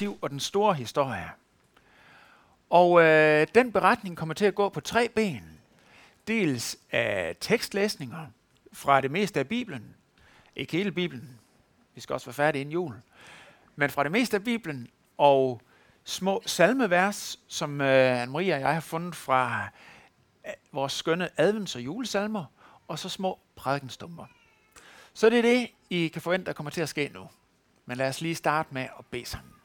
perspektiv og den store historie. Og øh, den beretning kommer til at gå på tre ben. Dels af tekstlæsninger fra det meste af Bibelen. Ikke hele Bibelen. Vi skal også være færdige inden jul. Men fra det meste af Bibelen og små salmevers, som øh, Anne-Marie og jeg har fundet fra øh, vores skønne advents- og julesalmer, og så små prædikenstumper. Så det er det, I kan forvente, der kommer til at ske nu. Men lad os lige starte med at bede sammen.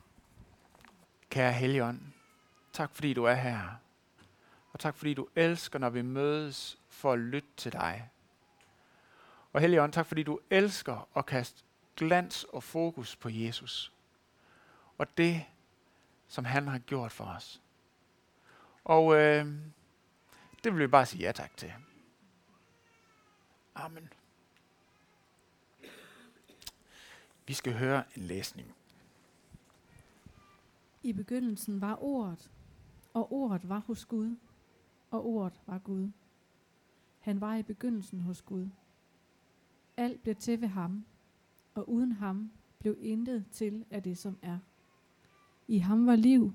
Kære Helligånd, tak fordi du er her. Og tak fordi du elsker, når vi mødes for at lytte til dig. Og Helligånd, tak fordi du elsker at kaste glans og fokus på Jesus. Og det, som han har gjort for os. Og øh, det vil vi bare sige ja tak til. Amen. Vi skal høre en læsning. I begyndelsen var ordet, og ordet var hos Gud, og ordet var Gud. Han var i begyndelsen hos Gud. Alt blev til ved ham, og uden ham blev intet til af det, som er. I ham var liv,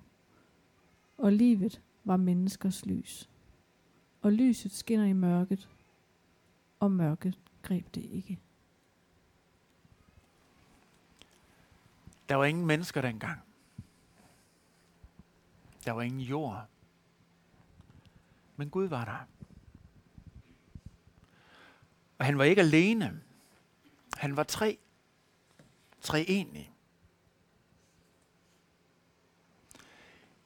og livet var menneskers lys. Og lyset skinner i mørket, og mørket greb det ikke. Der var ingen mennesker dengang. Der var ingen jord. Men Gud var der. Og han var ikke alene. Han var tre. Tre enige.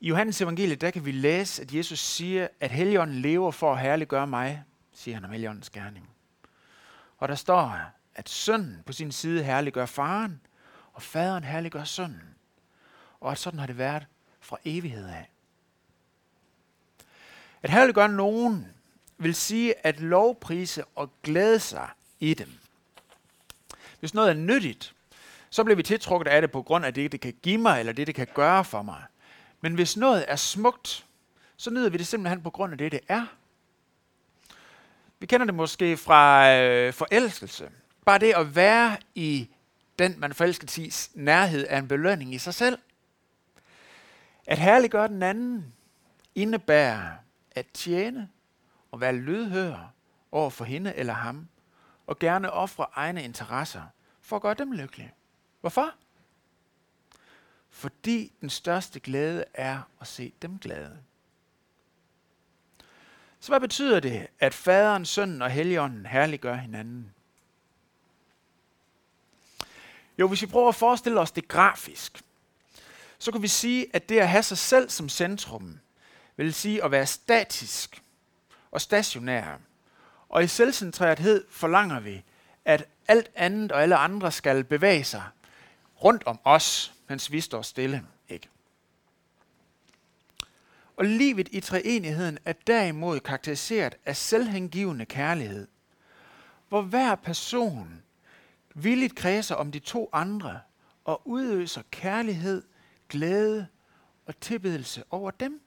I Johannes evangeliet, der kan vi læse, at Jesus siger, at Helligånden lever for at herliggøre mig, siger han om Helligåndens gerning. Og der står, at sønnen på sin side herliggør faren, og faderen herliggør sønnen. Og at sådan har det været fra evighed af. At herliggøre nogen vil sige at lovprise og glæde sig i dem. Hvis noget er nyttigt, så bliver vi tiltrukket af det på grund af det, det kan give mig, eller det, det kan gøre for mig. Men hvis noget er smukt, så nyder vi det simpelthen på grund af det, det er. Vi kender det måske fra øh, forelskelse. Bare det at være i den, man forelsket i nærhed, er en belønning i sig selv. At herliggøre den anden indebærer at tjene og være lydhør over for hende eller ham, og gerne ofre egne interesser for at gøre dem lykkelige. Hvorfor? Fordi den største glæde er at se dem glade. Så hvad betyder det, at faderen, sønnen og helligånden herliggør hinanden? Jo, hvis vi prøver at forestille os det grafisk, så kan vi sige, at det at have sig selv som centrum, vil sige at være statisk og stationær. Og i selvcentrerethed forlanger vi, at alt andet og alle andre skal bevæge sig rundt om os, mens vi står stille. Ikke? Og livet i treenigheden er derimod karakteriseret af selvhengivende kærlighed, hvor hver person villigt kredser om de to andre og udøser kærlighed, glæde og tilbedelse over dem.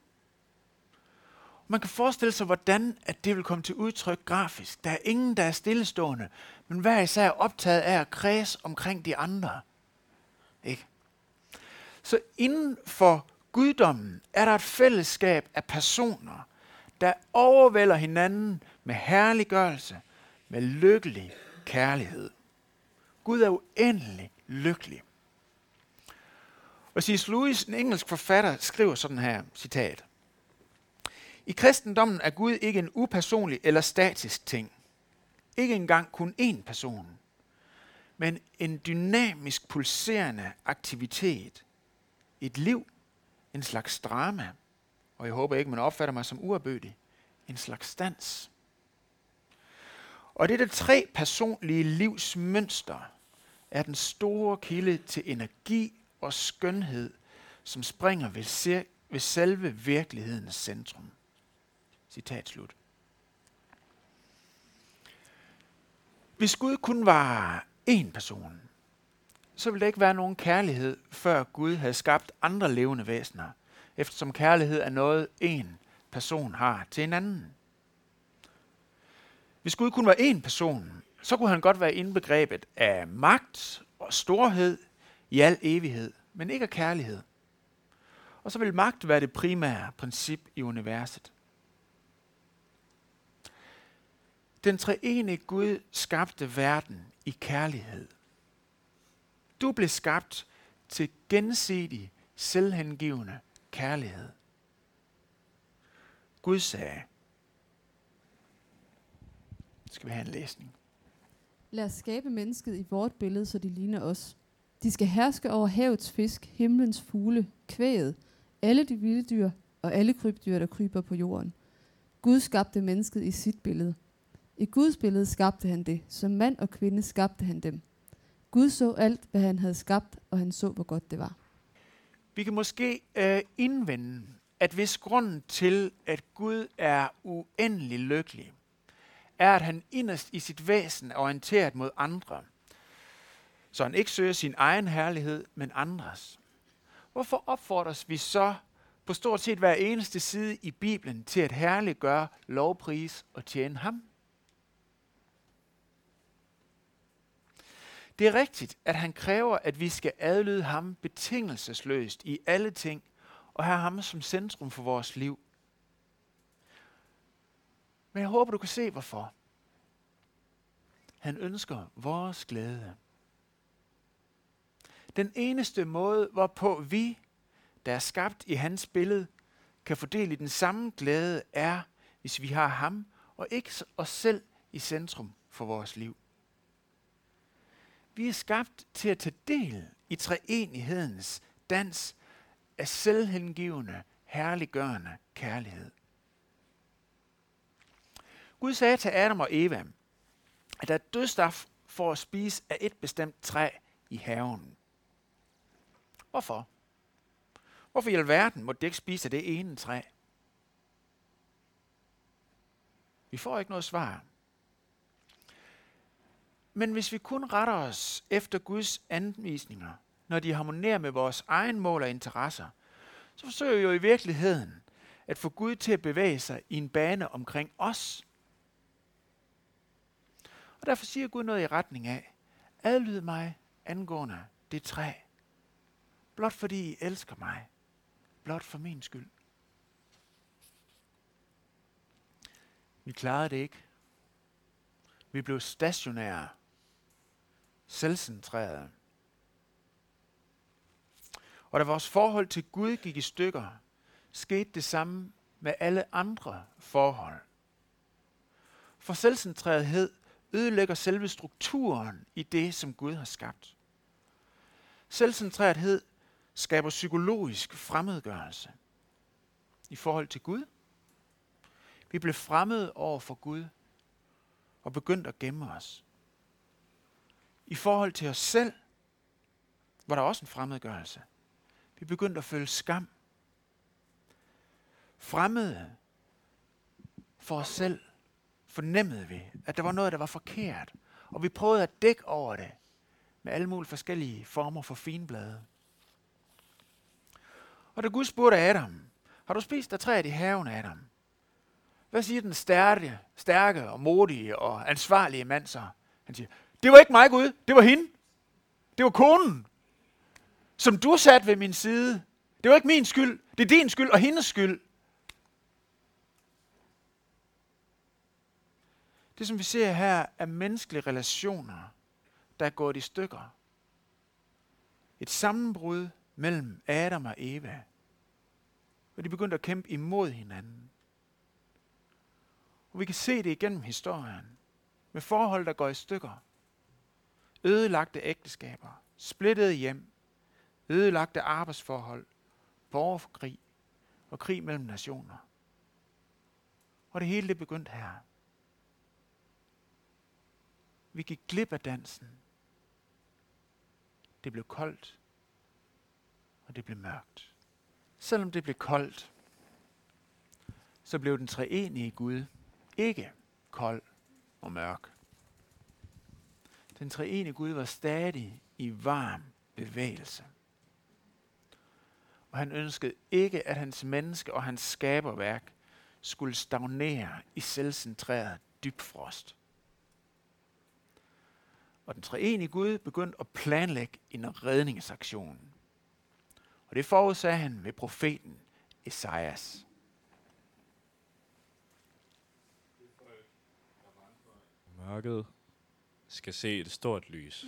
Man kan forestille sig, hvordan at det vil komme til udtryk grafisk. Der er ingen, der er stillestående, men hver især er optaget af at kredse omkring de andre. Ikke? Så inden for guddommen er der et fællesskab af personer, der overvælder hinanden med herliggørelse, med lykkelig kærlighed. Gud er uendelig lykkelig. Og C.S. Lewis, en engelsk forfatter, skriver sådan her, citat. I kristendommen er Gud ikke en upersonlig eller statisk ting. Ikke engang kun én person. Men en dynamisk pulserende aktivitet. Et liv, en slags drama. Og jeg håber ikke, man opfatter mig som uerbødig. En slags dans. Og det tre personlige livsmønster er den store kilde til energi og skønhed, som springer ved, ved selve virkelighedens centrum. Citat slut. Hvis Gud kun var én person, så ville der ikke være nogen kærlighed, før Gud havde skabt andre levende væsener, eftersom kærlighed er noget, en person har til en anden. Hvis Gud kun var én person, så kunne han godt være indbegrebet af magt og storhed i al evighed, men ikke af kærlighed. Og så vil magt være det primære princip i universet. Den treenige Gud skabte verden i kærlighed. Du blev skabt til gensidig, selvhengivende kærlighed. Gud sagde, skal vi have en læsning. Lad os skabe mennesket i vort billede, så de ligner os. De skal herske over havets fisk, himlens fugle, kvæget, alle de vilde dyr og alle krybdyr, der kryber på jorden. Gud skabte mennesket i sit billede. I Guds billede skabte han det. Som mand og kvinde skabte han dem. Gud så alt, hvad han havde skabt, og han så, hvor godt det var. Vi kan måske øh, indvende, at hvis grunden til, at Gud er uendelig lykkelig, er, at han inderst i sit væsen er orienteret mod andre, så han ikke søger sin egen herlighed, men andres. Hvorfor opfordres vi så på stort set hver eneste side i Bibelen til at herliggøre, lovpris og tjene ham? Det er rigtigt, at han kræver, at vi skal adlyde ham betingelsesløst i alle ting, og have ham som centrum for vores liv. Men jeg håber, du kan se, hvorfor. Han ønsker vores glæde. Den eneste måde, hvorpå vi, der er skabt i hans billede, kan fordele den samme glæde, er, hvis vi har ham og ikke os selv i centrum for vores liv. Vi er skabt til at tage del i treenighedens dans af selvhengivende, herliggørende kærlighed. Gud sagde til Adam og Eva, at der er dødstaf for at spise af et bestemt træ i haven. Hvorfor? Hvorfor i alverden må de ikke spise af det ene træ? Vi får ikke noget svar. Men hvis vi kun retter os efter Guds anvisninger, når de harmonerer med vores egen mål og interesser, så forsøger vi jo i virkeligheden at få Gud til at bevæge sig i en bane omkring os. Og derfor siger Gud noget i retning af, adlyd mig angående det træ, blot fordi I elsker mig, blot for min skyld. Vi klarede det ikke. Vi blev stationære selvcentrerede. Og da vores forhold til Gud gik i stykker, skete det samme med alle andre forhold. For selvcentrerethed ødelægger selve strukturen i det, som Gud har skabt. Selvcentrerethed skaber psykologisk fremmedgørelse i forhold til Gud. Vi blev fremmede over for Gud og begyndte at gemme os. I forhold til os selv var der også en fremmedgørelse. Vi begyndte at føle skam. Fremmede for os selv fornemmede vi, at der var noget, der var forkert. Og vi prøvede at dække over det med alle mulige forskellige former for finblade. Og da Gud spurgte Adam, har du spist af træet i haven, Adam? Hvad siger den stærke, stærke og modige og ansvarlige mand så? Han siger, det var ikke mig, Gud. Det var hende. Det var konen, som du satte ved min side. Det var ikke min skyld. Det er din skyld og hendes skyld. Det, som vi ser her, er menneskelige relationer, der er gået i stykker. Et sammenbrud mellem Adam og Eva. Og de begyndte at kæmpe imod hinanden. Og vi kan se det igennem historien. Med forhold, der går i stykker ødelagte ægteskaber, splittede hjem, ødelagte arbejdsforhold, borgerkrig og krig mellem nationer. Og det hele det begyndte her. Vi gik glip af dansen. Det blev koldt, og det blev mørkt. Selvom det blev koldt, så blev den treenige Gud ikke kold og mørk. Den treenige Gud var stadig i varm bevægelse. Og han ønskede ikke, at hans menneske og hans skaberværk skulle stagnere i selvcentreret dybfrost. Og den treenige Gud begyndte at planlægge en redningsaktion. Og det forudsagde han ved profeten Esajas. Mørket skal se et stort lys.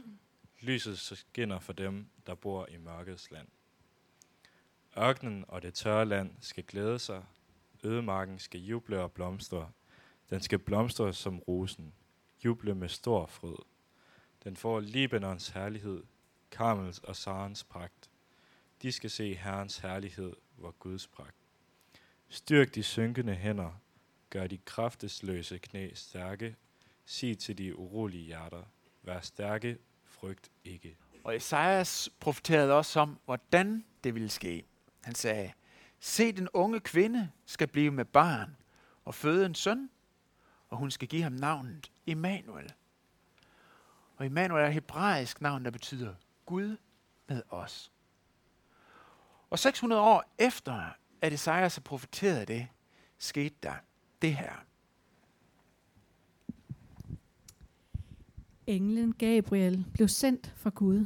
Lyset skinner for dem, der bor i mørkets land. Ørkenen og det tørre land skal glæde sig. Ødemarken skal juble og blomstre. Den skal blomstre som rosen. Juble med stor fryd. Den får Libanons herlighed, Karmels og Sarens pragt. De skal se Herrens herlighed, hvor Guds pragt. Styrk de synkende hænder, gør de kraftesløse knæ stærke, sig til de urolige hjerter, vær stærke, frygt ikke. Og Esajas profeterede også om, hvordan det ville ske. Han sagde, se den unge kvinde skal blive med barn og føde en søn, og hun skal give ham navnet Immanuel. Og Immanuel er et hebraisk navn, der betyder Gud med os. Og 600 år efter, at Esajas har profeteret det, skete der det her. Englen Gabriel blev sendt fra Gud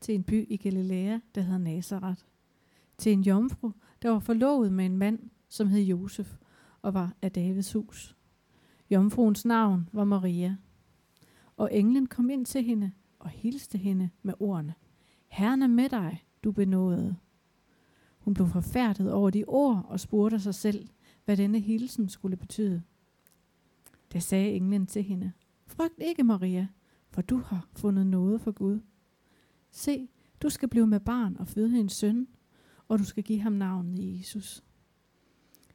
til en by i Galilea, der hed Nazareth. Til en jomfru, der var forlovet med en mand, som hed Josef og var af Davids hus. Jomfruens navn var Maria. Og englen kom ind til hende og hilste hende med ordene. Herren er med dig, du benåede. Hun blev forfærdet over de ord og spurgte sig selv, hvad denne hilsen skulle betyde. Da sagde englen til hende, Frygt ikke, Maria, for du har fundet noget for Gud. Se, du skal blive med barn og føde en søn, og du skal give ham navnet Jesus.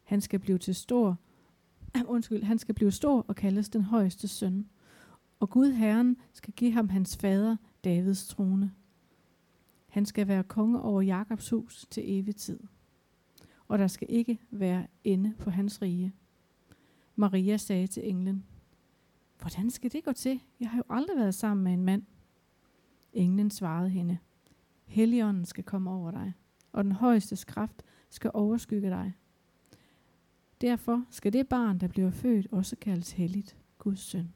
Han skal blive til stor, undskyld, han skal blive stor og kaldes den højeste søn. Og Gud Herren skal give ham hans fader Davids trone. Han skal være konge over Jakobs hus til evig tid. Og der skal ikke være ende på hans rige. Maria sagde til englen, Hvordan skal det gå til? Jeg har jo aldrig været sammen med en mand. Englen svarede hende, Helligånden skal komme over dig, og den højeste kraft skal overskygge dig. Derfor skal det barn, der bliver født, også kaldes helligt, Guds søn.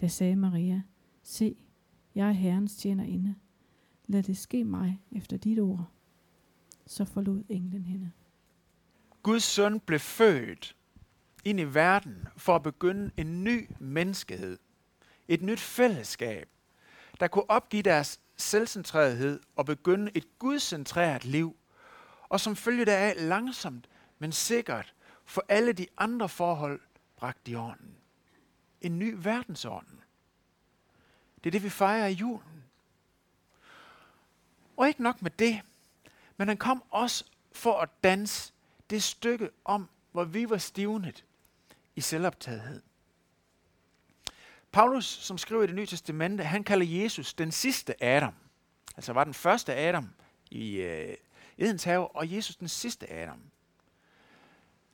Da sagde Maria, se, jeg er Herrens tjenerinde. Lad det ske mig efter dit ord. Så forlod englen hende. Guds søn blev født ind i verden for at begynde en ny menneskehed. Et nyt fællesskab, der kunne opgive deres selvcentrerethed og begynde et gudcentreret liv, og som følge deraf langsomt, men sikkert, for alle de andre forhold bragt i orden. En ny verdensorden. Det er det, vi fejrer i julen. Og ikke nok med det, men han kom også for at danse det stykke om, hvor vi var stivnet i selvoptagethed. Paulus, som skriver i det nye testamente, han kalder Jesus den sidste Adam. Altså var den første Adam i øh, Edens have, og Jesus den sidste Adam.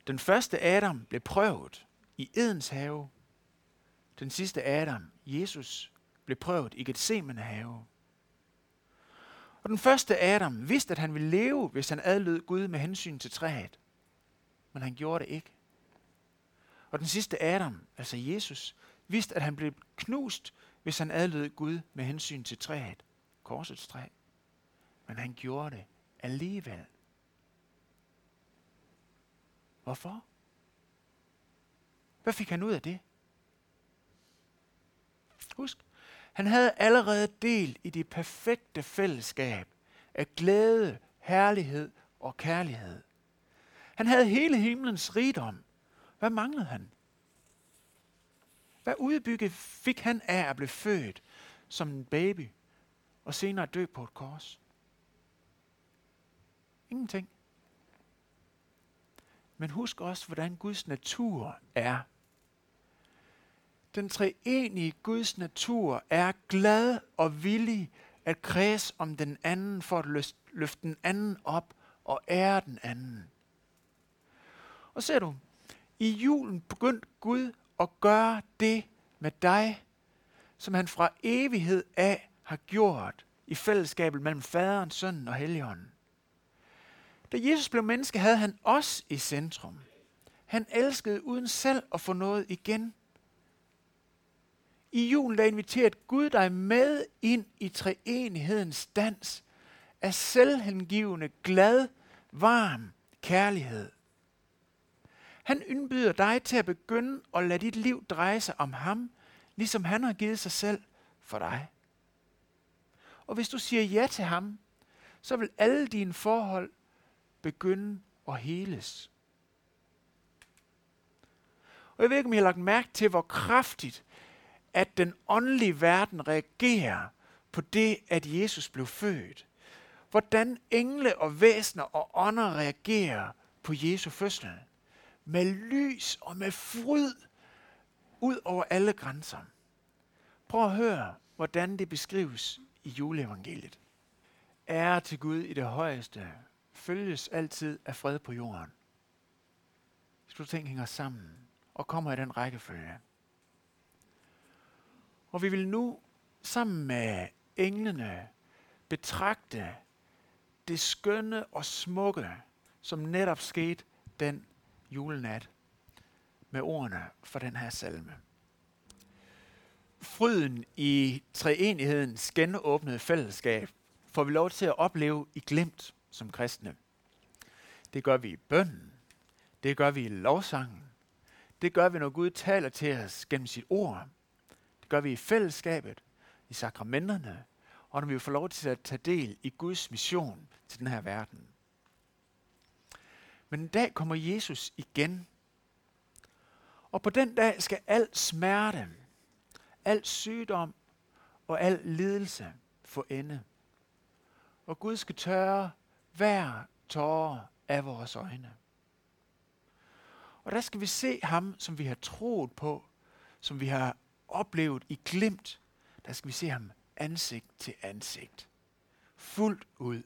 Den første Adam blev prøvet i Edens have. Den sidste Adam, Jesus, blev prøvet i Gethsemane have. Og den første Adam vidste, at han ville leve, hvis han adlød Gud med hensyn til træet. Men han gjorde det ikke. Og den sidste Adam, altså Jesus, vidste, at han blev knust, hvis han adlød Gud med hensyn til træet, korsets træ. Men han gjorde det alligevel. Hvorfor? Hvad fik han ud af det? Husk, han havde allerede del i det perfekte fællesskab af glæde, herlighed og kærlighed. Han havde hele himlens rigdom. Hvad manglede han? Hvad udbygge fik han af at blive født som en baby og senere dø på et kors? Ingenting. Men husk også, hvordan Guds natur er. Den treenige Guds natur er glad og villig at kredse om den anden for at løfte den anden op og ære den anden. Og ser du, i julen begyndte Gud at gøre det med dig, som han fra evighed af har gjort i fællesskabet mellem faderen, sønnen og helligånden. Da Jesus blev menneske, havde han os i centrum. Han elskede uden selv at få noget igen. I julen der inviterede Gud dig med ind i treenighedens dans af selvhengivende, glad, varm kærlighed. Han indbyder dig til at begynde at lade dit liv dreje sig om ham, ligesom han har givet sig selv for dig. Og hvis du siger ja til ham, så vil alle dine forhold begynde at heles. Og jeg ved ikke, om I har lagt mærke til, hvor kraftigt, at den åndelige verden reagerer på det, at Jesus blev født. Hvordan engle og væsener og ånder reagerer på Jesu fødsel. Med lys og med fryd ud over alle grænser. Prøv at høre, hvordan det beskrives i juleevangeliet. Ære til Gud i det højeste, følges altid af fred på jorden. Hvis du ting hænger sammen og kommer i den rækkefølge. Og vi vil nu sammen med englene betragte det skønne og smukke, som netop skete den julenat med ordene for den her salme. Fryden i treenighedens genåbnede fællesskab får vi lov til at opleve i glemt som kristne. Det gør vi i bønden. Det gør vi i lovsangen. Det gør vi, når Gud taler til os gennem sit ord. Gør vi i fællesskabet, i sakramenterne, og når vi får lov til at tage del i Guds mission til den her verden. Men en dag kommer Jesus igen. Og på den dag skal al smerte, al sygdom og al lidelse få ende. Og Gud skal tørre hver tårer af vores øjne. Og der skal vi se ham, som vi har troet på, som vi har oplevet i glimt. Der skal vi se ham ansigt til ansigt. Fuldt ud.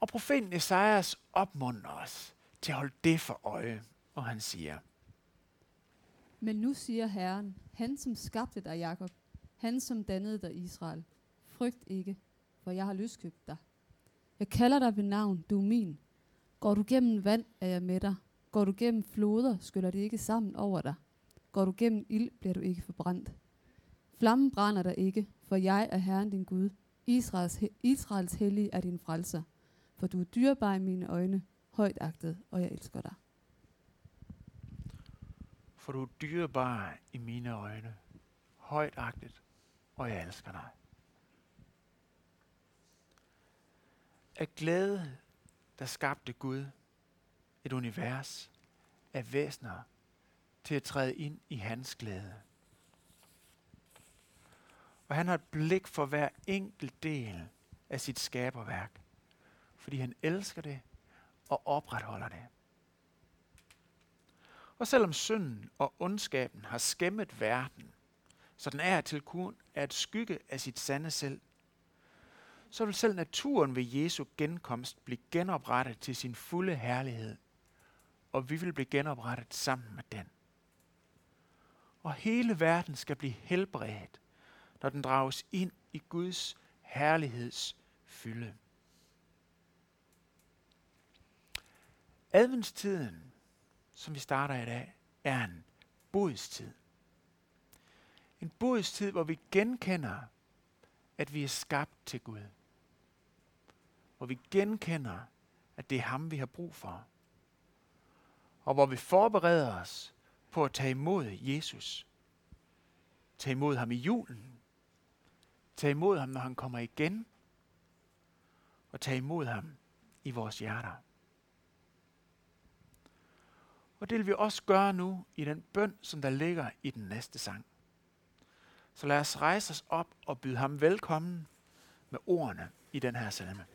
Og profeten Esajas opmunder os til at holde det for øje, og han siger, Men nu siger Herren, han som skabte dig, Jakob, han som dannede dig, Israel, frygt ikke, for jeg har løskøbt dig. Jeg kalder dig ved navn, du er min. Går du gennem vand, er jeg med dig. Går du gennem floder, skyller de ikke sammen over dig. Går du gennem ild, bliver du ikke forbrændt. Flammen brænder dig ikke, for jeg er Herren din Gud. Israels, Israels hellige er din frelser. For du er dyrebar i mine øjne, højt agtet, og jeg elsker dig. For du er dyrebar i mine øjne, højt agtet, og jeg elsker dig. Af glæde, der skabte Gud et univers af væsener til at træde ind i hans glæde. Og han har et blik for hver enkelt del af sit skaberværk, fordi han elsker det og opretholder det. Og selvom synden og ondskaben har skæmmet verden, så den er til kun er et skygge af sit sande selv, så vil selv naturen ved Jesu genkomst blive genoprettet til sin fulde herlighed, og vi vil blive genoprettet sammen med den. Og hele verden skal blive helbredt, når den drages ind i Guds herligheds fylde. Adventstiden, som vi starter i dag, er en bodstid. En bodstid, hvor vi genkender, at vi er skabt til Gud. Hvor vi genkender, at det er ham, vi har brug for. Og hvor vi forbereder os på at tage imod Jesus. Tag imod ham i julen. Tag imod ham, når han kommer igen. Og tag imod ham i vores hjerter. Og det vil vi også gøre nu i den bøn, som der ligger i den næste sang. Så lad os rejse os op og byde ham velkommen med ordene i den her salme.